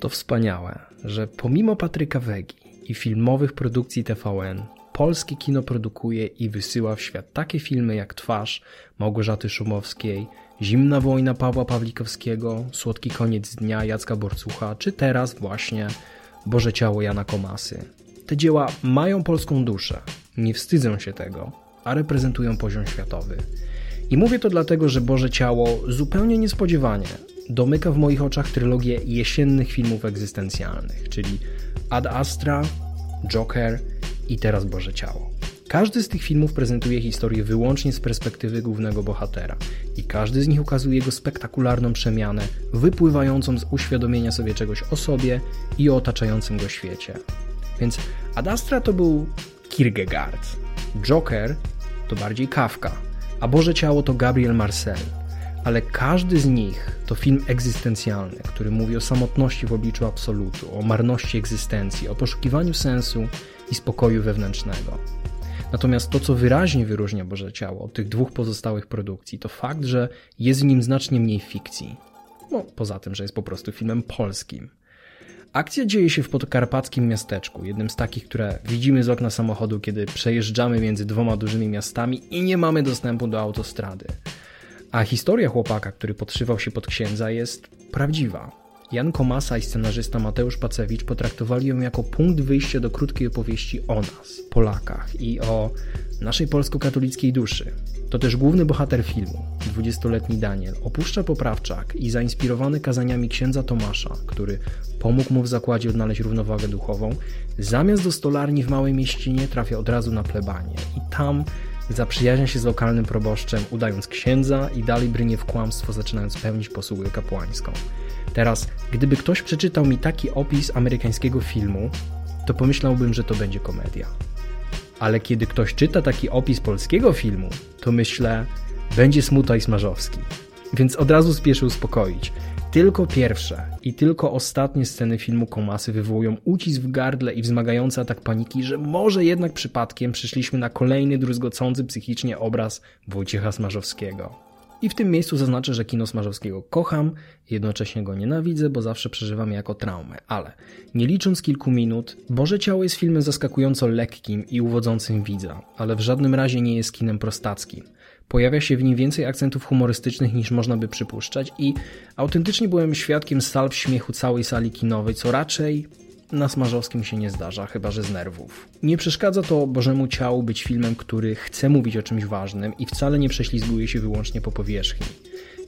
To wspaniałe, że pomimo Patryka Wegi i filmowych produkcji TVN, polskie kino produkuje i wysyła w świat takie filmy jak Twarz Małgorzaty Szumowskiej, Zimna wojna Pawła Pawlikowskiego, Słodki koniec dnia Jacka Borcucha, czy teraz właśnie Boże ciało Jana Komasy. Te dzieła mają polską duszę, nie wstydzą się tego, a reprezentują poziom światowy. I mówię to dlatego, że Boże Ciało zupełnie niespodziewanie domyka w moich oczach trylogię jesiennych filmów egzystencjalnych, czyli Ad Astra, Joker i teraz Boże Ciało. Każdy z tych filmów prezentuje historię wyłącznie z perspektywy głównego bohatera i każdy z nich ukazuje jego spektakularną przemianę, wypływającą z uświadomienia sobie czegoś o sobie i o otaczającym go świecie. Więc Ad Astra to był Kierkegaard, Joker to bardziej Kafka, a Boże Ciało to Gabriel Marcel. Ale każdy z nich to film egzystencjalny, który mówi o samotności w obliczu absolutu, o marności egzystencji, o poszukiwaniu sensu i spokoju wewnętrznego. Natomiast to, co wyraźnie wyróżnia Boże Ciało od tych dwóch pozostałych produkcji, to fakt, że jest w nim znacznie mniej fikcji. No, poza tym, że jest po prostu filmem polskim. Akcja dzieje się w podkarpackim miasteczku, jednym z takich, które widzimy z okna samochodu, kiedy przejeżdżamy między dwoma dużymi miastami i nie mamy dostępu do autostrady. A historia chłopaka, który podszywał się pod księdza, jest prawdziwa. Jan Komasa i scenarzysta Mateusz Pacewicz potraktowali ją jako punkt wyjścia do krótkiej opowieści o nas, Polakach i o naszej polsko-katolickiej duszy. To też główny bohater filmu, 20-letni Daniel, opuszcza poprawczak i zainspirowany kazaniami księdza Tomasza, który pomógł mu w zakładzie odnaleźć równowagę duchową, zamiast do stolarni w małej mieścinie trafia od razu na plebanie i tam zaprzyjaźnia się z lokalnym proboszczem, udając księdza i dalej brynie w kłamstwo, zaczynając pełnić posługę kapłańską. Teraz, gdyby ktoś przeczytał mi taki opis amerykańskiego filmu, to pomyślałbym, że to będzie komedia. Ale kiedy ktoś czyta taki opis polskiego filmu, to myślę, będzie smutaj smażowski. Więc od razu spieszę uspokoić. Tylko pierwsze i tylko ostatnie sceny filmu Komasy wywołują ucisk w gardle i wzmagający atak paniki, że może jednak przypadkiem przyszliśmy na kolejny druzgocący psychicznie obraz Wojciecha Smarzowskiego. I w tym miejscu zaznaczę, że kino Smarzowskiego kocham, jednocześnie go nienawidzę, bo zawsze przeżywam jako traumę. Ale nie licząc kilku minut, Boże Ciało jest filmem zaskakująco lekkim i uwodzącym widza, ale w żadnym razie nie jest kinem prostackim. Pojawia się w nim więcej akcentów humorystycznych niż można by przypuszczać i autentycznie byłem świadkiem salw śmiechu całej sali kinowej, co raczej na Smarzowskim się nie zdarza, chyba że z nerwów. Nie przeszkadza to Bożemu Ciału być filmem, który chce mówić o czymś ważnym i wcale nie prześlizguje się wyłącznie po powierzchni.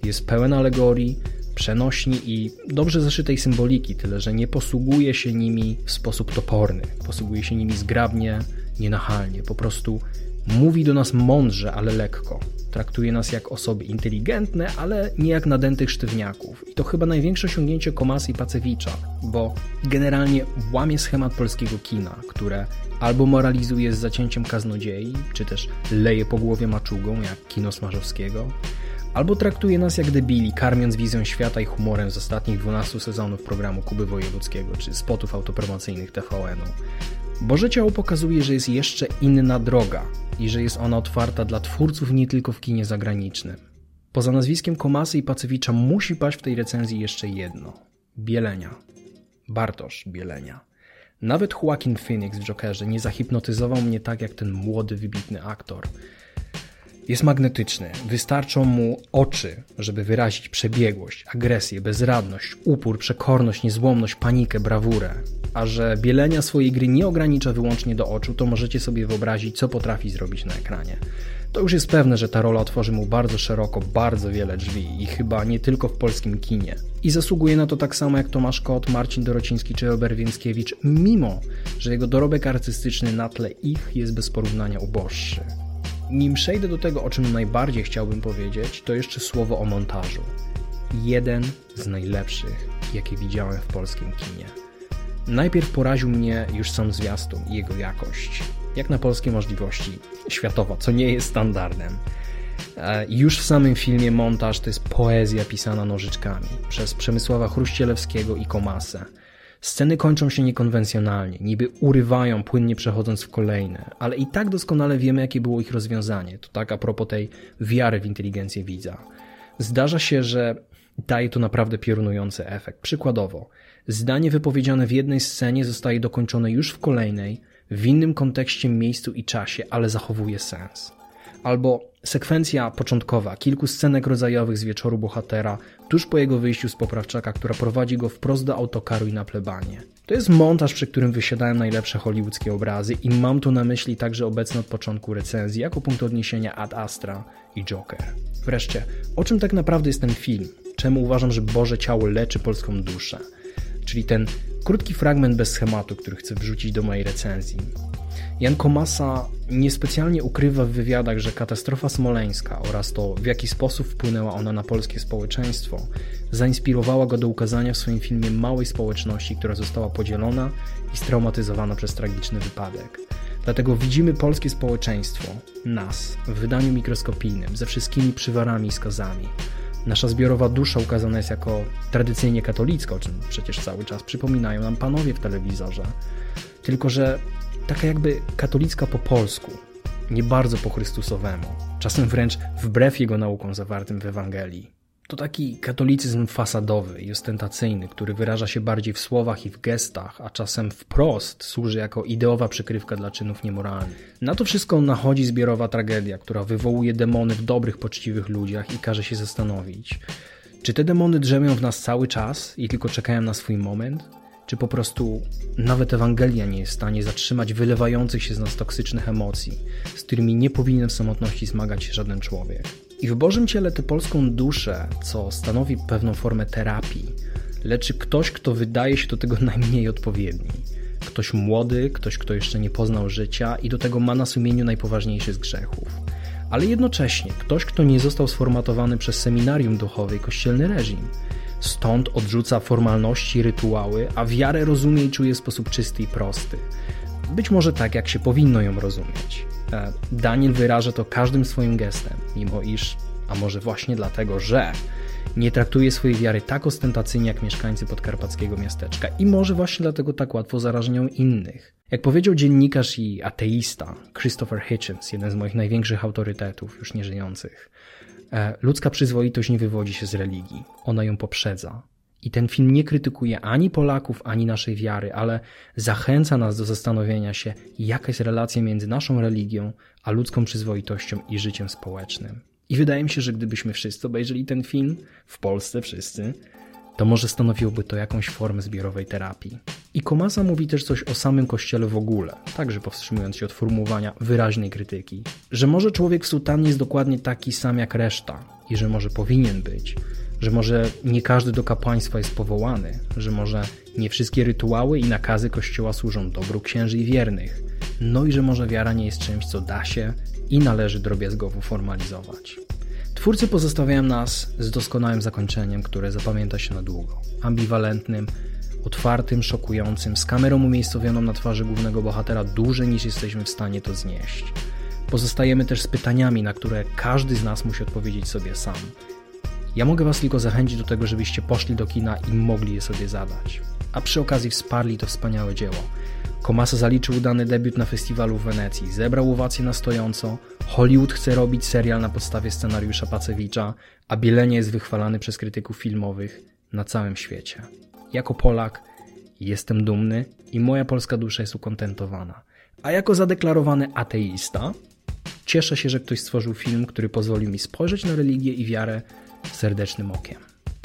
Jest pełen alegorii, przenośni i dobrze zaszytej symboliki, tyle że nie posługuje się nimi w sposób toporny. Posługuje się nimi zgrabnie, nienachalnie, po prostu mówi do nas mądrze, ale lekko. Traktuje nas jak osoby inteligentne, ale nie jak nadętych sztywniaków. I to chyba największe osiągnięcie Komasy i Pacewicza, bo generalnie łamie schemat polskiego kina, które albo moralizuje z zacięciem kaznodziei, czy też leje po głowie maczugą, jak kino Smarzowskiego, albo traktuje nas jak debili, karmiąc wizją świata i humorem z ostatnich 12 sezonów programu Kuby Wojewódzkiego, czy spotów autopromocyjnych TVN-u. Boże Ciało pokazuje, że jest jeszcze inna droga i że jest ona otwarta dla twórców nie tylko w kinie zagranicznym. Poza nazwiskiem Komasy i Pacewicza musi paść w tej recenzji jeszcze jedno. Bielenia. Bartosz Bielenia. Nawet Joaquin Phoenix w Jokerze nie zahipnotyzował mnie tak jak ten młody, wybitny aktor. Jest magnetyczny. Wystarczą mu oczy, żeby wyrazić przebiegłość, agresję, bezradność, upór, przekorność, niezłomność, panikę, brawurę. A że bielenia swojej gry nie ogranicza wyłącznie do oczu, to możecie sobie wyobrazić, co potrafi zrobić na ekranie. To już jest pewne, że ta rola otworzy mu bardzo szeroko, bardzo wiele drzwi i chyba nie tylko w polskim kinie. I zasługuje na to tak samo jak Tomasz Kot, Marcin Dorociński czy Robert Więckiewicz, mimo że jego dorobek artystyczny na tle ich jest bez porównania uboższy. Nim przejdę do tego, o czym najbardziej chciałbym powiedzieć, to jeszcze słowo o montażu. Jeden z najlepszych, jakie widziałem w polskim kinie. Najpierw poraził mnie już sam zwiastun i jego jakość, jak na polskie możliwości, światowa, co nie jest standardem. E, już w samym filmie montaż to jest poezja pisana nożyczkami przez Przemysława Chruścielewskiego i Komasę. Sceny kończą się niekonwencjonalnie, niby urywają, płynnie przechodząc w kolejne, ale i tak doskonale wiemy, jakie było ich rozwiązanie. To tak a propos tej wiary w inteligencję widza. Zdarza się, że daje to naprawdę piorunujący efekt. Przykładowo, zdanie wypowiedziane w jednej scenie zostaje dokończone już w kolejnej, w innym kontekście, miejscu i czasie, ale zachowuje sens. Albo sekwencja początkowa kilku scenek rodzajowych z wieczoru bohatera, tuż po jego wyjściu z poprawczaka, która prowadzi go wprost do autokaru i na plebanie. To jest montaż, przy którym wysiadają najlepsze hollywoodzkie obrazy i mam tu na myśli także obecne od początku recenzji jako punkt odniesienia Ad Astra i Joker. Wreszcie, o czym tak naprawdę jest ten film? Czemu uważam, że Boże Ciało leczy polską duszę? Czyli ten krótki fragment bez schematu, który chcę wrzucić do mojej recenzji. Jan Komasa niespecjalnie ukrywa w wywiadach, że katastrofa smoleńska oraz to, w jaki sposób wpłynęła ona na polskie społeczeństwo, zainspirowała go do ukazania w swoim filmie małej społeczności, która została podzielona i straumatyzowana przez tragiczny wypadek. Dlatego widzimy polskie społeczeństwo, nas, w wydaniu mikroskopijnym, ze wszystkimi przywarami i skazami. Nasza zbiorowa dusza ukazana jest jako tradycyjnie katolicka, o czym przecież cały czas przypominają nam panowie w telewizorze. Tylko, że taka jakby katolicka po polsku, nie bardzo po Chrystusowemu, czasem wręcz wbrew jego naukom zawartym w Ewangelii. To taki katolicyzm fasadowy i ostentacyjny, który wyraża się bardziej w słowach i w gestach, a czasem wprost służy jako ideowa przykrywka dla czynów niemoralnych. Na to wszystko nachodzi zbiorowa tragedia, która wywołuje demony w dobrych, poczciwych ludziach i każe się zastanowić, czy te demony drzemią w nas cały czas i tylko czekają na swój moment? Czy po prostu nawet Ewangelia nie jest w stanie zatrzymać wylewających się z nas toksycznych emocji, z którymi nie powinien w samotności zmagać się żaden człowiek? I w Bożym Ciele tę polską duszę, co stanowi pewną formę terapii, leczy ktoś, kto wydaje się do tego najmniej odpowiedni. Ktoś młody, ktoś, kto jeszcze nie poznał życia i do tego ma na sumieniu najpoważniejszy z grzechów. Ale jednocześnie ktoś, kto nie został sformatowany przez seminarium duchowe i kościelny reżim. Stąd odrzuca formalności, rytuały, a wiarę rozumie i czuje w sposób czysty i prosty. Być może tak, jak się powinno ją rozumieć. Daniel wyraża to każdym swoim gestem, mimo iż, a może właśnie dlatego, że nie traktuje swojej wiary tak ostentacyjnie jak mieszkańcy podkarpackiego miasteczka i może właśnie dlatego tak łatwo zarażają innych. Jak powiedział dziennikarz i ateista Christopher Hitchens, jeden z moich największych autorytetów, już nieżyjących, e, ludzka przyzwoitość nie wywodzi się z religii, ona ją poprzedza. I ten film nie krytykuje ani Polaków, ani naszej wiary, ale zachęca nas do zastanowienia się, jaka jest relacja między naszą religią, a ludzką przyzwoitością i życiem społecznym. I wydaje mi się, że gdybyśmy wszyscy obejrzeli ten film, w Polsce wszyscy, to może stanowiłoby to jakąś formę zbiorowej terapii. I Komasa mówi też coś o samym Kościele w ogóle, także powstrzymując się od formułowania wyraźnej krytyki, że może człowiek w sutannie jest dokładnie taki sam jak reszta i że może powinien być, że może nie każdy do kapłaństwa jest powołany, że może nie wszystkie rytuały i nakazy Kościoła służą dobru księży i wiernych, no i że może wiara nie jest czymś, co da się i należy drobiazgowo formalizować. Twórcy pozostawiają nas z doskonałym zakończeniem, które zapamięta się na długo. Ambiwalentnym, otwartym, szokującym, z kamerą umiejscowioną na twarzy głównego bohatera dłużej niż jesteśmy w stanie to znieść. Pozostajemy też z pytaniami, na które każdy z nas musi odpowiedzieć sobie sam. Ja mogę Was tylko zachęcić do tego, żebyście poszli do kina i mogli je sobie zadać. A przy okazji wsparli to wspaniałe dzieło. Komasa zaliczył udany debiut na festiwalu w Wenecji, zebrał owacje na stojąco, Hollywood chce robić serial na podstawie scenariusza Pacewicza, a Bielenie jest wychwalany przez krytyków filmowych na całym świecie. Jako Polak jestem dumny i moja polska dusza jest ukontentowana. A jako zadeklarowany ateista cieszę się, że ktoś stworzył film, który pozwolił mi spojrzeć na religię i wiarę serdecznym okiem.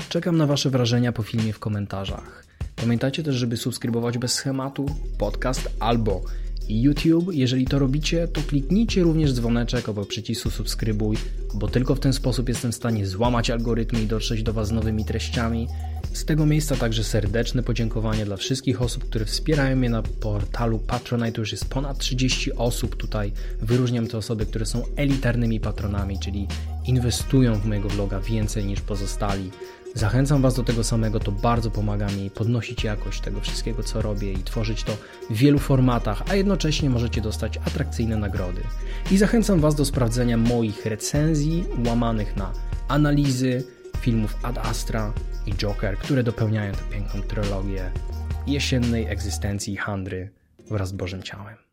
Czekam na Wasze wrażenia po filmie w komentarzach. Pamiętajcie też, żeby subskrybować bez schematu podcast albo YouTube. Jeżeli to robicie, to kliknijcie również dzwoneczek obok przycisku subskrybuj, bo tylko w ten sposób jestem w stanie złamać algorytmy i dotrzeć do Was z nowymi treściami. Z tego miejsca także serdeczne podziękowanie dla wszystkich osób, które wspierają mnie na portalu Patronite. Już jest ponad 30 osób tutaj. Wyróżniam te osoby, które są elitarnymi patronami, czyli inwestują w mojego vloga więcej niż pozostali. Zachęcam Was do tego samego, to bardzo pomaga mi podnosić jakość tego wszystkiego, co robię i tworzyć to w wielu formatach, a jednocześnie możecie dostać atrakcyjne nagrody. I zachęcam Was do sprawdzenia moich recenzji łamanych na analizy filmów Ad Astra i Joker, które dopełniają tę piękną trylogię jesiennej egzystencji Handry wraz z Bożym Ciałem.